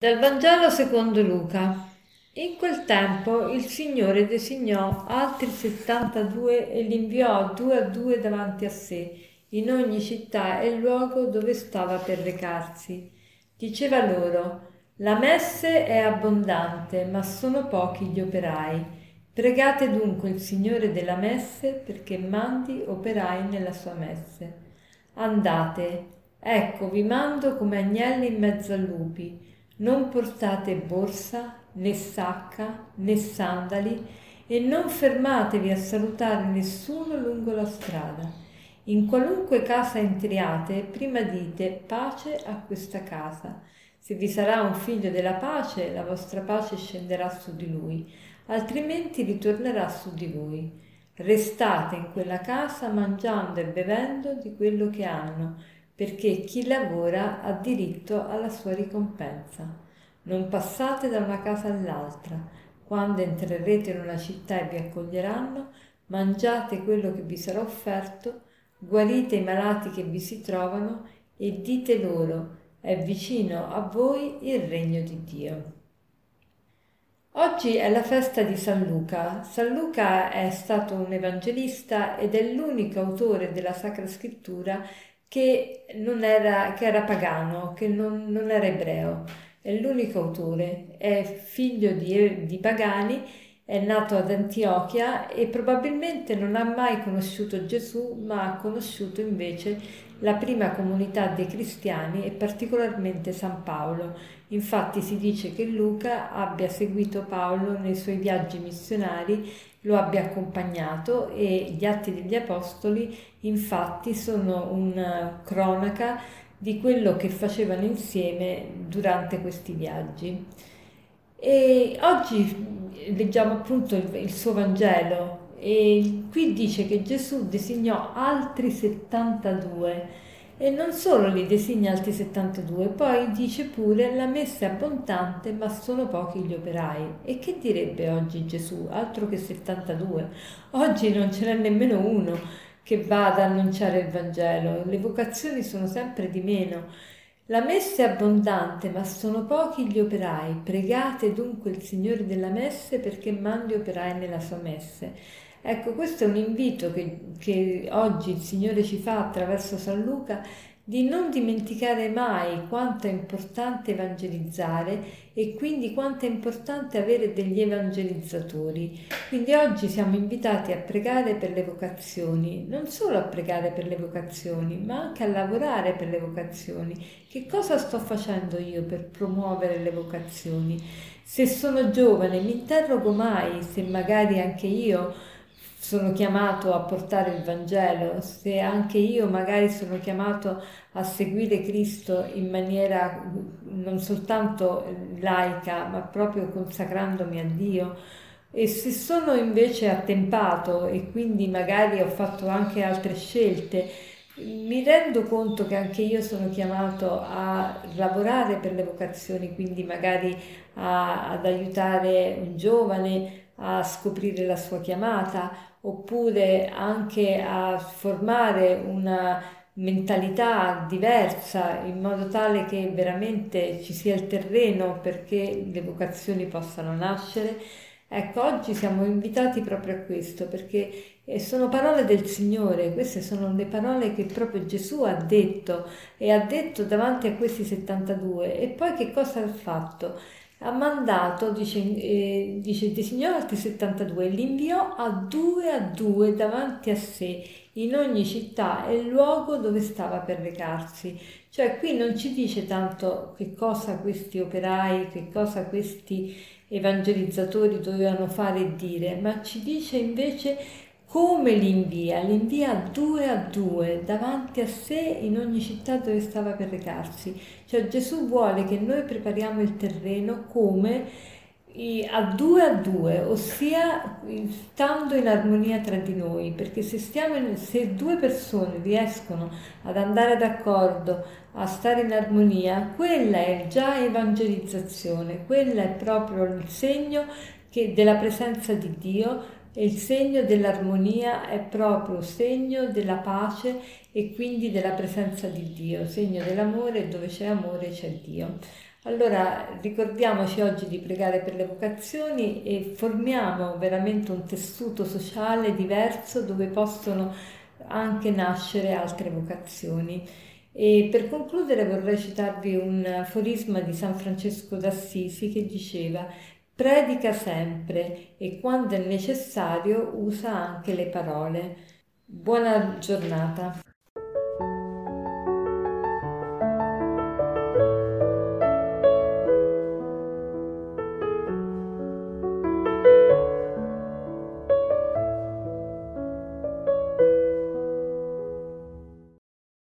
Dal Vangelo secondo Luca. In quel tempo il Signore designò altri settantadue e li inviò due a due davanti a sé, in ogni città e luogo dove stava per recarsi. Diceva loro, la messe è abbondante, ma sono pochi gli operai. Pregate dunque il Signore della messe perché mandi operai nella sua messe. Andate, ecco vi mando come agnelli in mezzo a lupi non portate borsa, né sacca, né sandali e non fermatevi a salutare nessuno lungo la strada. In qualunque casa entriate, prima dite pace a questa casa. Se vi sarà un figlio della pace, la vostra pace scenderà su di lui, altrimenti ritornerà su di voi. Restate in quella casa mangiando e bevendo di quello che hanno, perché chi lavora ha diritto alla sua ricompensa. Non passate da una casa all'altra. Quando entrerete in una città e vi accoglieranno, mangiate quello che vi sarà offerto, guarite i malati che vi si trovano e dite loro, è vicino a voi il regno di Dio. Oggi è la festa di San Luca. San Luca è stato un evangelista ed è l'unico autore della Sacra Scrittura che, era, che era pagano, che non, non, era ebreo. È l'unico autore, è figlio di, di pagani, è nato ad Antiochia e probabilmente non ha mai conosciuto Gesù, ma ha conosciuto invece la prima comunità dei cristiani e particolarmente San Paolo. Infatti si dice che Luca abbia seguito Paolo nei suoi viaggi missionari lo abbia accompagnato e gli Atti degli Apostoli infatti sono una cronaca di quello che facevano insieme durante questi viaggi. E oggi leggiamo appunto il, il suo Vangelo e qui dice che Gesù designò altri 72 e non solo li designa altri 72, poi dice pure la messa è abbondante ma sono pochi gli operai. E che direbbe oggi Gesù? Altro che 72. Oggi non ce n'è nemmeno uno che va ad annunciare il Vangelo, le vocazioni sono sempre di meno. La messa è abbondante, ma sono pochi gli operai. Pregate dunque il Signore della messe perché mandi operai nella sua messe. Ecco, questo è un invito che, che oggi il Signore ci fa attraverso San Luca di non dimenticare mai quanto è importante evangelizzare e quindi quanto è importante avere degli evangelizzatori. Quindi oggi siamo invitati a pregare per le vocazioni, non solo a pregare per le vocazioni, ma anche a lavorare per le vocazioni. Che cosa sto facendo io per promuovere le vocazioni? Se sono giovane mi interrogo mai se magari anche io sono chiamato a portare il Vangelo, se anche io magari sono chiamato a seguire Cristo in maniera non soltanto laica, ma proprio consacrandomi a Dio, e se sono invece attempato e quindi magari ho fatto anche altre scelte, mi rendo conto che anche io sono chiamato a lavorare per le vocazioni, quindi magari a, ad aiutare un giovane a scoprire la sua chiamata oppure anche a formare una mentalità diversa in modo tale che veramente ci sia il terreno perché le vocazioni possano nascere. Ecco, oggi siamo invitati proprio a questo perché eh, sono parole del Signore, queste sono le parole che proprio Gesù ha detto e ha detto davanti a questi 72 e poi che cosa ha fatto? Ha mandato, dice, eh, dice designò altri 72 e li inviò a due a due davanti a sé in ogni città e luogo dove stava per recarsi. Cioè qui non ci dice tanto che cosa questi operai, che cosa questi evangelizzatori dovevano fare e dire, ma ci dice invece come li invia? Li invia due a due davanti a sé in ogni città dove stava per recarsi. Cioè Gesù vuole che noi prepariamo il terreno come a due a due, ossia stando in armonia tra di noi, perché se, in, se due persone riescono ad andare d'accordo, a stare in armonia, quella è già evangelizzazione, quella è proprio il segno che, della presenza di Dio e il segno dell'armonia è proprio segno della pace e quindi della presenza di Dio, segno dell'amore, dove c'è amore c'è Dio. Allora ricordiamoci oggi di pregare per le vocazioni e formiamo veramente un tessuto sociale diverso dove possono anche nascere altre vocazioni. E per concludere vorrei citarvi un aforisma di San Francesco d'Assisi che diceva predica sempre e quando è necessario usa anche le parole. Buona giornata.